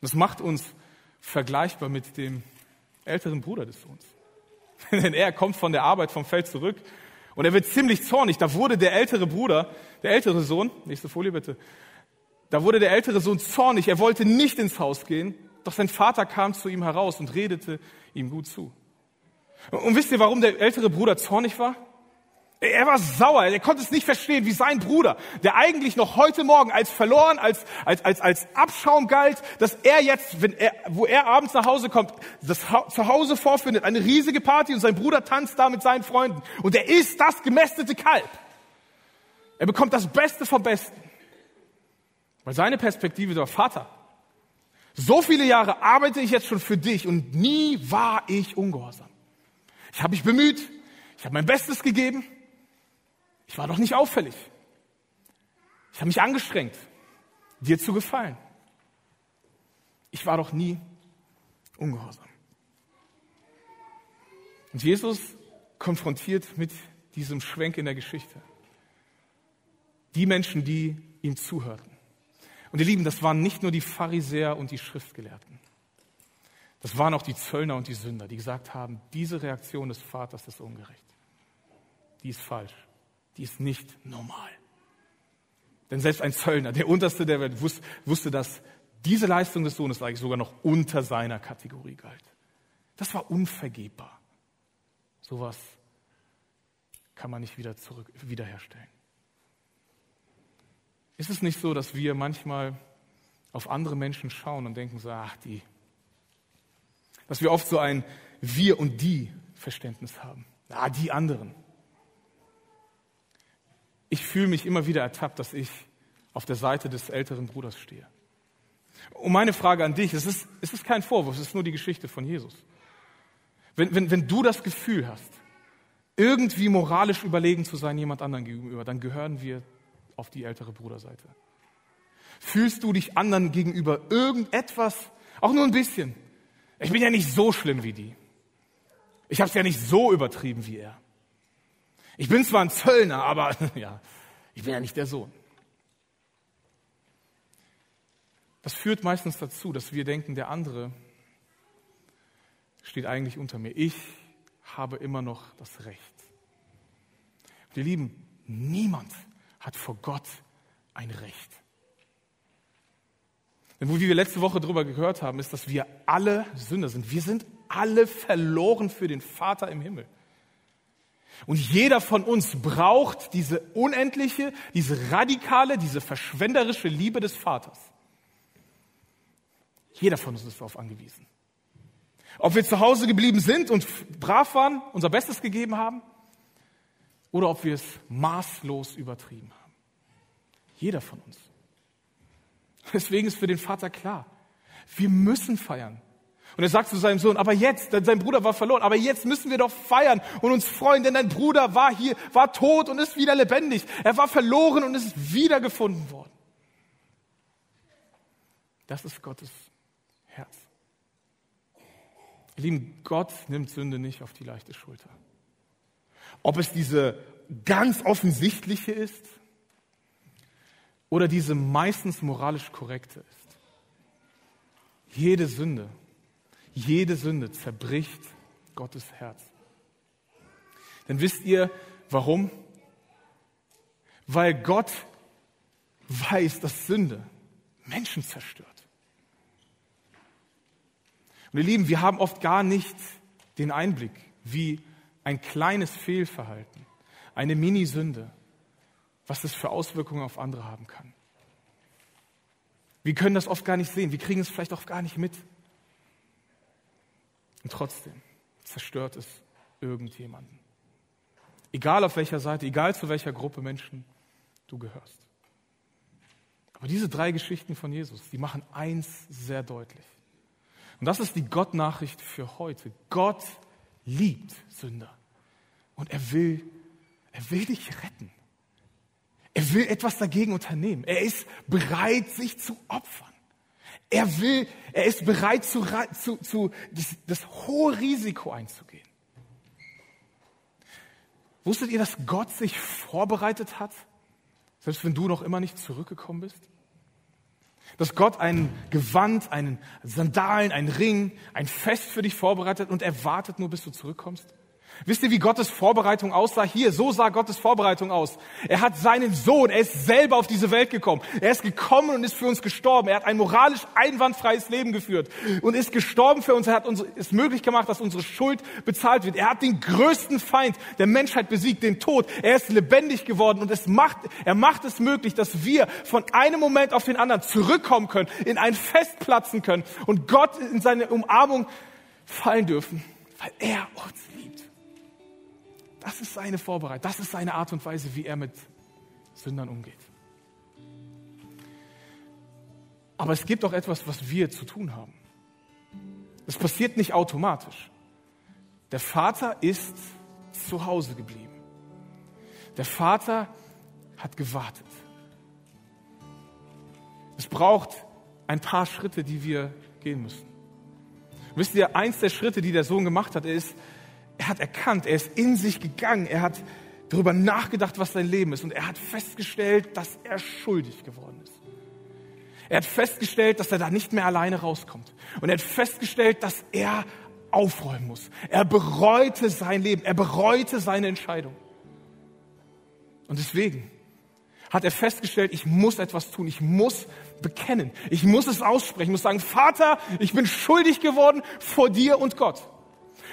Das macht uns vergleichbar mit dem älteren Bruder des Sohns. *laughs* Denn er kommt von der Arbeit vom Feld zurück und er wird ziemlich zornig. Da wurde der ältere Bruder, der ältere Sohn, nächste Folie bitte, da wurde der ältere Sohn zornig. Er wollte nicht ins Haus gehen, doch sein Vater kam zu ihm heraus und redete ihm gut zu. Und wisst ihr, warum der ältere Bruder zornig war? Er war sauer, er konnte es nicht verstehen, wie sein Bruder, der eigentlich noch heute Morgen als verloren, als, als, als, als Abschaum galt, dass er jetzt, wenn er, wo er abends nach Hause kommt, das zu Hause vorfindet, eine riesige Party und sein Bruder tanzt da mit seinen Freunden und er ist das gemästete Kalb. Er bekommt das Beste vom Besten. Weil seine Perspektive war, Vater, so viele Jahre arbeite ich jetzt schon für dich und nie war ich ungehorsam. Ich habe mich bemüht, ich habe mein Bestes gegeben, ich war doch nicht auffällig. Ich habe mich angestrengt, dir zu gefallen. Ich war doch nie ungehorsam. Und Jesus konfrontiert mit diesem Schwenk in der Geschichte die Menschen, die ihm zuhörten. Und ihr Lieben, das waren nicht nur die Pharisäer und die Schriftgelehrten. Das waren auch die Zöllner und die Sünder, die gesagt haben, diese Reaktion des Vaters ist ungerecht. Die ist falsch die ist nicht normal. Denn selbst ein Zöllner, der unterste der Welt, wusste, dass diese Leistung des Sohnes eigentlich sogar noch unter seiner Kategorie galt. Das war unvergebbar. Sowas kann man nicht wieder zurück, wiederherstellen. Ist es nicht so, dass wir manchmal auf andere Menschen schauen und denken so, ach die, dass wir oft so ein Wir und die Verständnis haben. Ah, die anderen ich fühle mich immer wieder ertappt, dass ich auf der Seite des älteren Bruders stehe. Und meine Frage an dich, es ist, es ist kein Vorwurf, es ist nur die Geschichte von Jesus. Wenn, wenn, wenn du das Gefühl hast, irgendwie moralisch überlegen zu sein jemand anderen gegenüber, dann gehören wir auf die ältere Bruderseite. Fühlst du dich anderen gegenüber irgendetwas, auch nur ein bisschen? Ich bin ja nicht so schlimm wie die. Ich habe es ja nicht so übertrieben wie er. Ich bin zwar ein Zöllner, aber *laughs* ja, ich bin ja nicht der Sohn. Das führt meistens dazu, dass wir denken, der andere steht eigentlich unter mir. Ich habe immer noch das Recht. Und ihr Lieben, niemand hat vor Gott ein Recht. Denn wie wir letzte Woche darüber gehört haben, ist, dass wir alle Sünder sind. Wir sind alle verloren für den Vater im Himmel. Und jeder von uns braucht diese unendliche, diese radikale, diese verschwenderische Liebe des Vaters. Jeder von uns ist darauf angewiesen. Ob wir zu Hause geblieben sind und brav waren, unser Bestes gegeben haben, oder ob wir es maßlos übertrieben haben. Jeder von uns. Deswegen ist für den Vater klar, wir müssen feiern. Und er sagt zu seinem Sohn, aber jetzt, denn sein Bruder war verloren, aber jetzt müssen wir doch feiern und uns freuen, denn dein Bruder war hier, war tot und ist wieder lebendig. Er war verloren und ist wiedergefunden worden. Das ist Gottes Herz. Lieben, Gott nimmt Sünde nicht auf die leichte Schulter. Ob es diese ganz offensichtliche ist oder diese meistens moralisch korrekte ist. Jede Sünde jede Sünde zerbricht Gottes Herz. Denn wisst ihr, warum? Weil Gott weiß, dass Sünde Menschen zerstört. Und ihr Lieben, wir haben oft gar nicht den Einblick, wie ein kleines Fehlverhalten, eine Minisünde, was das für Auswirkungen auf andere haben kann. Wir können das oft gar nicht sehen. Wir kriegen es vielleicht auch gar nicht mit. Und trotzdem zerstört es irgendjemanden. Egal auf welcher Seite, egal zu welcher Gruppe Menschen du gehörst. Aber diese drei Geschichten von Jesus, die machen eins sehr deutlich. Und das ist die Gottnachricht für heute. Gott liebt Sünder. Und er will, er will dich retten. Er will etwas dagegen unternehmen. Er ist bereit, sich zu opfern. Er will, er ist bereit, zu, zu, zu das, das hohe Risiko einzugehen. Wusstet ihr, dass Gott sich vorbereitet hat, selbst wenn du noch immer nicht zurückgekommen bist? Dass Gott ein Gewand, einen Sandalen, einen Ring, ein Fest für dich vorbereitet und er wartet nur, bis du zurückkommst? Wisst ihr, wie Gottes Vorbereitung aussah? Hier, so sah Gottes Vorbereitung aus. Er hat seinen Sohn, er ist selber auf diese Welt gekommen. Er ist gekommen und ist für uns gestorben. Er hat ein moralisch einwandfreies Leben geführt und ist gestorben für uns. Er hat es möglich gemacht, dass unsere Schuld bezahlt wird. Er hat den größten Feind der Menschheit besiegt, den Tod. Er ist lebendig geworden und es macht, er macht es möglich, dass wir von einem Moment auf den anderen zurückkommen können, in ein Fest platzen können und Gott in seine Umarmung fallen dürfen, weil er uns das ist seine Vorbereitung. Das ist seine Art und Weise, wie er mit Sündern umgeht. Aber es gibt auch etwas, was wir zu tun haben. Es passiert nicht automatisch. Der Vater ist zu Hause geblieben. Der Vater hat gewartet. Es braucht ein paar Schritte, die wir gehen müssen. Wisst ihr, eins der Schritte, die der Sohn gemacht hat, ist, er hat erkannt, er ist in sich gegangen, er hat darüber nachgedacht, was sein Leben ist und er hat festgestellt, dass er schuldig geworden ist. Er hat festgestellt, dass er da nicht mehr alleine rauskommt. Und er hat festgestellt, dass er aufräumen muss. Er bereute sein Leben, er bereute seine Entscheidung. Und deswegen hat er festgestellt, ich muss etwas tun, ich muss bekennen, ich muss es aussprechen, ich muss sagen, Vater, ich bin schuldig geworden vor dir und Gott.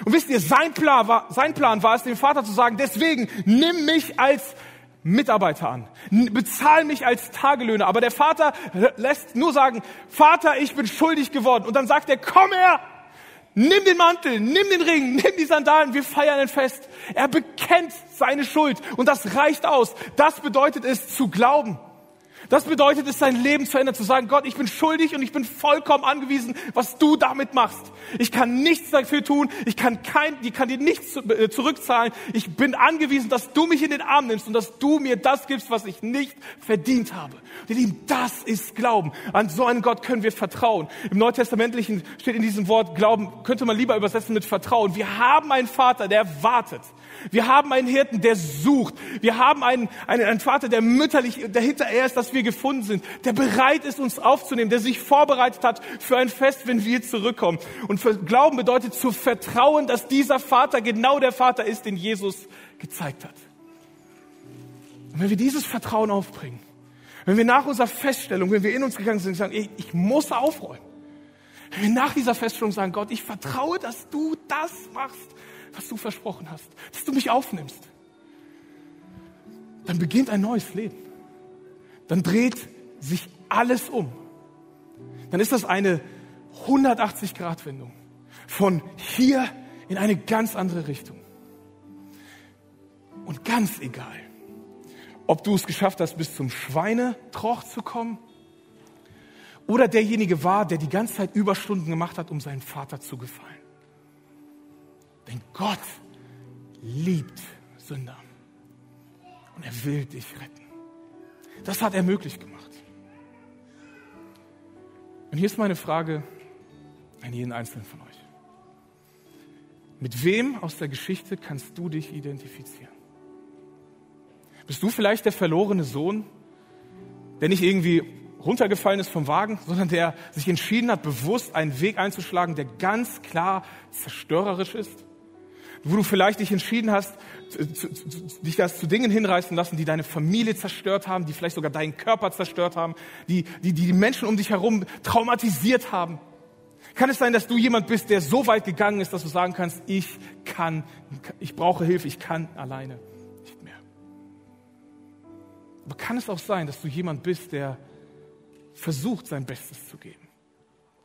Und wisst ihr, sein Plan war, sein Plan war es, dem Vater zu sagen, deswegen nimm mich als Mitarbeiter an. Bezahl mich als Tagelöhner. Aber der Vater lässt nur sagen, Vater, ich bin schuldig geworden. Und dann sagt er, komm her, nimm den Mantel, nimm den Ring, *laughs* nimm die Sandalen, wir feiern ein Fest. Er bekennt seine Schuld und das reicht aus. Das bedeutet es zu glauben. Das bedeutet es, sein Leben zu ändern, zu sagen, Gott, ich bin schuldig und ich bin vollkommen angewiesen, was du damit machst. Ich kann nichts dafür tun, ich kann, kein, ich kann dir nichts äh, zurückzahlen. Ich bin angewiesen, dass du mich in den Arm nimmst und dass du mir das gibst, was ich nicht verdient habe. ihr Lieben, das ist Glauben. An so einen Gott können wir vertrauen. Im Neutestamentlichen steht in diesem Wort Glauben, könnte man lieber übersetzen mit Vertrauen. Wir haben einen Vater, der wartet. Wir haben einen Hirten, der sucht. Wir haben einen, einen, einen Vater, der mütterlich dahinter er ist, dass wir gefunden sind, der bereit ist, uns aufzunehmen, der sich vorbereitet hat für ein Fest, wenn wir zurückkommen. Und Glauben bedeutet zu vertrauen, dass dieser Vater genau der Vater ist, den Jesus gezeigt hat. Und wenn wir dieses Vertrauen aufbringen, wenn wir nach unserer Feststellung, wenn wir in uns gegangen sind, sagen, ich muss aufräumen. Wenn wir nach dieser Feststellung sagen, Gott, ich vertraue, dass du das machst, was du versprochen hast, dass du mich aufnimmst, dann beginnt ein neues Leben. Dann dreht sich alles um. Dann ist das eine 180-Grad-Wendung von hier in eine ganz andere Richtung. Und ganz egal, ob du es geschafft hast, bis zum Schweinetroch zu kommen oder derjenige war, der die ganze Zeit Überstunden gemacht hat, um seinen Vater zu gefallen. Denn Gott liebt Sünder. Und er will dich retten. Das hat er möglich gemacht. Und hier ist meine Frage an jeden Einzelnen von euch. Mit wem aus der Geschichte kannst du dich identifizieren? Bist du vielleicht der verlorene Sohn, der nicht irgendwie runtergefallen ist vom Wagen, sondern der sich entschieden hat, bewusst einen Weg einzuschlagen, der ganz klar zerstörerisch ist? Wo du vielleicht dich entschieden hast, dich das zu Dingen hinreißen lassen, die deine Familie zerstört haben, die vielleicht sogar deinen Körper zerstört haben, die die, die Menschen um dich herum traumatisiert haben. Kann es sein, dass du jemand bist, der so weit gegangen ist, dass du sagen kannst, ich kann, ich brauche Hilfe, ich kann alleine nicht mehr. Aber kann es auch sein, dass du jemand bist, der versucht, sein Bestes zu geben?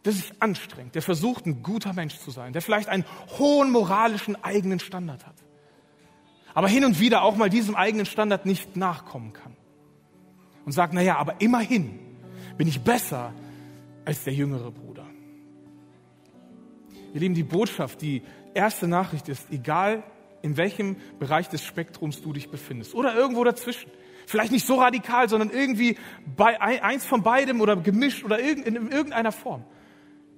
Der sich anstrengt, der versucht, ein guter Mensch zu sein, der vielleicht einen hohen moralischen eigenen Standard hat, aber hin und wieder auch mal diesem eigenen Standard nicht nachkommen kann und sagt, na ja, aber immerhin bin ich besser als der jüngere Bruder. Ihr Lieben, die Botschaft, die erste Nachricht ist, egal in welchem Bereich des Spektrums du dich befindest oder irgendwo dazwischen. Vielleicht nicht so radikal, sondern irgendwie bei eins von beidem oder gemischt oder in irgendeiner Form.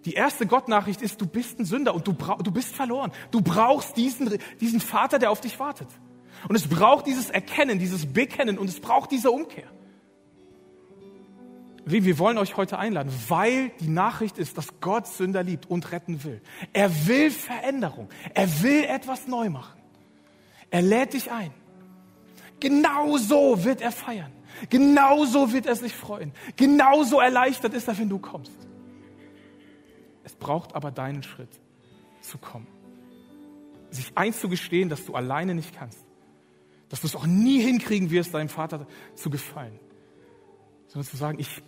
Die erste Gottnachricht ist, du bist ein Sünder und du, du bist verloren. Du brauchst diesen, diesen Vater, der auf dich wartet. Und es braucht dieses Erkennen, dieses Bekennen und es braucht diese Umkehr. Wir wollen euch heute einladen, weil die Nachricht ist, dass Gott Sünder liebt und retten will. Er will Veränderung. Er will etwas neu machen. Er lädt dich ein. Genau so wird er feiern. Genau so wird er sich freuen. Genau so erleichtert ist er, wenn du kommst. Es braucht aber deinen Schritt zu kommen. Sich einzugestehen, dass du alleine nicht kannst. Dass du es auch nie hinkriegen wirst, deinem Vater zu gefallen. Sondern zu sagen, ich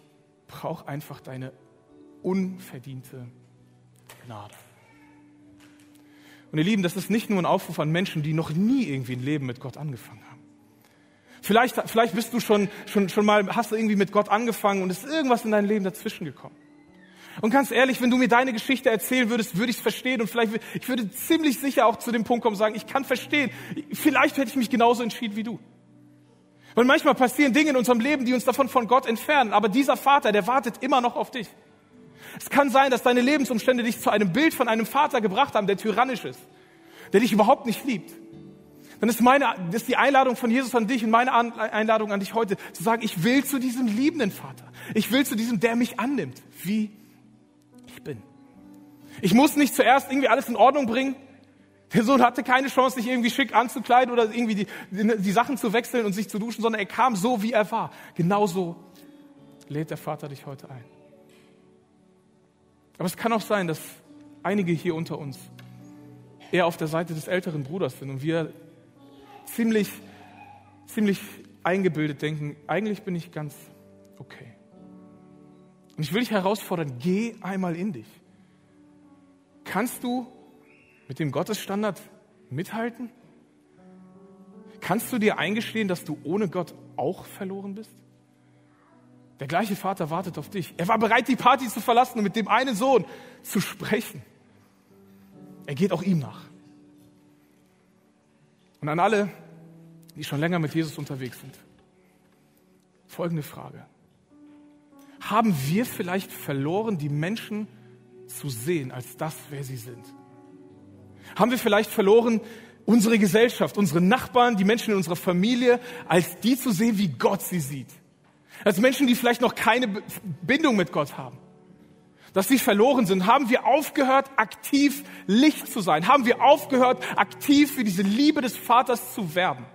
brauche einfach deine unverdiente Gnade. Und ihr Lieben, das ist nicht nur ein Aufruf an Menschen, die noch nie irgendwie ein Leben mit Gott angefangen haben. Vielleicht, vielleicht bist du schon, schon, schon mal, hast du irgendwie mit Gott angefangen und ist irgendwas in dein Leben dazwischen gekommen. Und ganz ehrlich, wenn du mir deine Geschichte erzählen würdest, würde ich es verstehen und vielleicht, ich würde ziemlich sicher auch zu dem Punkt kommen, sagen, ich kann verstehen. Vielleicht hätte ich mich genauso entschieden wie du. Weil manchmal passieren Dinge in unserem Leben, die uns davon von Gott entfernen. Aber dieser Vater, der wartet immer noch auf dich. Es kann sein, dass deine Lebensumstände dich zu einem Bild von einem Vater gebracht haben, der tyrannisch ist, der dich überhaupt nicht liebt. Dann ist meine, ist die Einladung von Jesus an dich und meine Einladung an dich heute, zu sagen, ich will zu diesem liebenden Vater. Ich will zu diesem, der mich annimmt, wie bin. Ich muss nicht zuerst irgendwie alles in Ordnung bringen. Der Sohn hatte keine Chance, sich irgendwie schick anzukleiden oder irgendwie die, die, Sachen zu wechseln und sich zu duschen, sondern er kam so, wie er war. Genauso lädt der Vater dich heute ein. Aber es kann auch sein, dass einige hier unter uns eher auf der Seite des älteren Bruders sind und wir ziemlich, ziemlich eingebildet denken, eigentlich bin ich ganz okay. Und ich will dich herausfordern, geh einmal in dich. Kannst du mit dem Gottesstandard mithalten? Kannst du dir eingestehen, dass du ohne Gott auch verloren bist? Der gleiche Vater wartet auf dich. Er war bereit, die Party zu verlassen und mit dem einen Sohn zu sprechen. Er geht auch ihm nach. Und an alle, die schon länger mit Jesus unterwegs sind, folgende Frage. Haben wir vielleicht verloren, die Menschen zu sehen als das, wer sie sind? Haben wir vielleicht verloren, unsere Gesellschaft, unsere Nachbarn, die Menschen in unserer Familie als die zu sehen, wie Gott sie sieht? Als Menschen, die vielleicht noch keine Bindung mit Gott haben. Dass sie verloren sind. Haben wir aufgehört, aktiv Licht zu sein? Haben wir aufgehört, aktiv für diese Liebe des Vaters zu werben?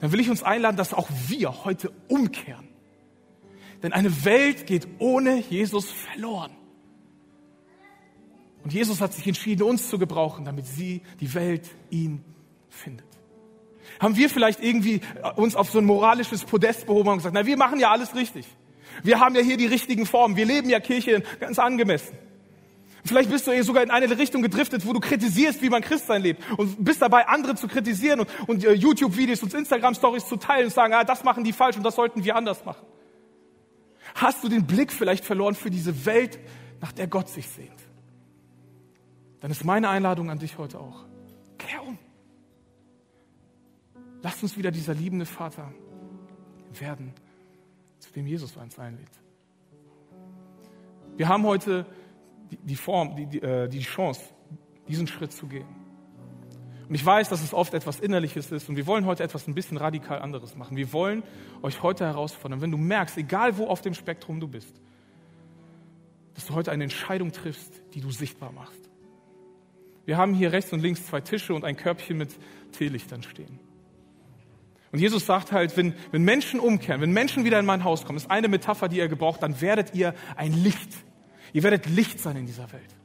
Dann will ich uns einladen, dass auch wir heute umkehren. Denn eine Welt geht ohne Jesus verloren. Und Jesus hat sich entschieden, uns zu gebrauchen, damit sie, die Welt, ihn findet. Haben wir vielleicht irgendwie uns auf so ein moralisches Podest behoben und gesagt, na, wir machen ja alles richtig. Wir haben ja hier die richtigen Formen. Wir leben ja Kirche ganz angemessen. Vielleicht bist du sogar in eine Richtung gedriftet, wo du kritisierst, wie man Christsein lebt und bist dabei, andere zu kritisieren und, und uh, YouTube-Videos und Instagram-Stories zu teilen und sagen, ah, das machen die falsch und das sollten wir anders machen. Hast du den Blick vielleicht verloren für diese Welt, nach der Gott sich sehnt? Dann ist meine Einladung an dich heute auch. Kehr um. Lass uns wieder dieser liebende Vater werden, zu dem Jesus uns einlädt. Wir haben heute die Form, die, die, äh, die Chance, diesen Schritt zu gehen. Und ich weiß, dass es oft etwas Innerliches ist und wir wollen heute etwas ein bisschen radikal anderes machen. Wir wollen euch heute herausfordern, wenn du merkst, egal wo auf dem Spektrum du bist, dass du heute eine Entscheidung triffst, die du sichtbar machst. Wir haben hier rechts und links zwei Tische und ein Körbchen mit Teelichtern stehen. Und Jesus sagt halt, wenn, wenn Menschen umkehren, wenn Menschen wieder in mein Haus kommen, ist eine Metapher, die er gebraucht, dann werdet ihr ein Licht. Ihr werdet Licht sein in dieser Welt.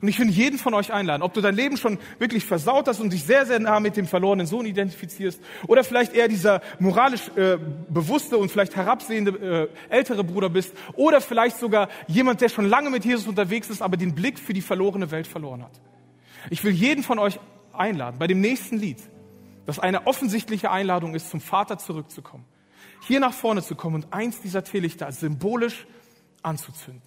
Und ich will jeden von euch einladen, ob du dein Leben schon wirklich versaut hast und dich sehr, sehr nah mit dem verlorenen Sohn identifizierst oder vielleicht eher dieser moralisch äh, bewusste und vielleicht herabsehende äh, ältere Bruder bist oder vielleicht sogar jemand, der schon lange mit Jesus unterwegs ist, aber den Blick für die verlorene Welt verloren hat. Ich will jeden von euch einladen, bei dem nächsten Lied, das eine offensichtliche Einladung ist, zum Vater zurückzukommen, hier nach vorne zu kommen und eins dieser Teelichter symbolisch anzuzünden.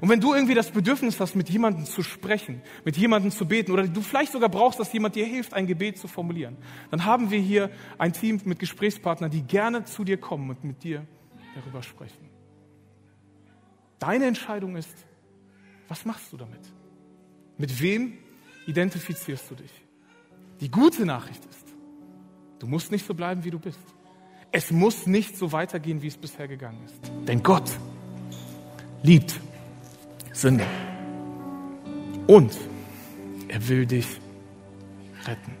Und wenn du irgendwie das Bedürfnis hast, mit jemandem zu sprechen, mit jemandem zu beten oder du vielleicht sogar brauchst, dass jemand dir hilft, ein Gebet zu formulieren, dann haben wir hier ein Team mit Gesprächspartnern, die gerne zu dir kommen und mit dir darüber sprechen. Deine Entscheidung ist, was machst du damit? Mit wem identifizierst du dich? Die gute Nachricht ist, du musst nicht so bleiben, wie du bist. Es muss nicht so weitergehen, wie es bisher gegangen ist. Denn Gott liebt Sünde. Und er will dich retten.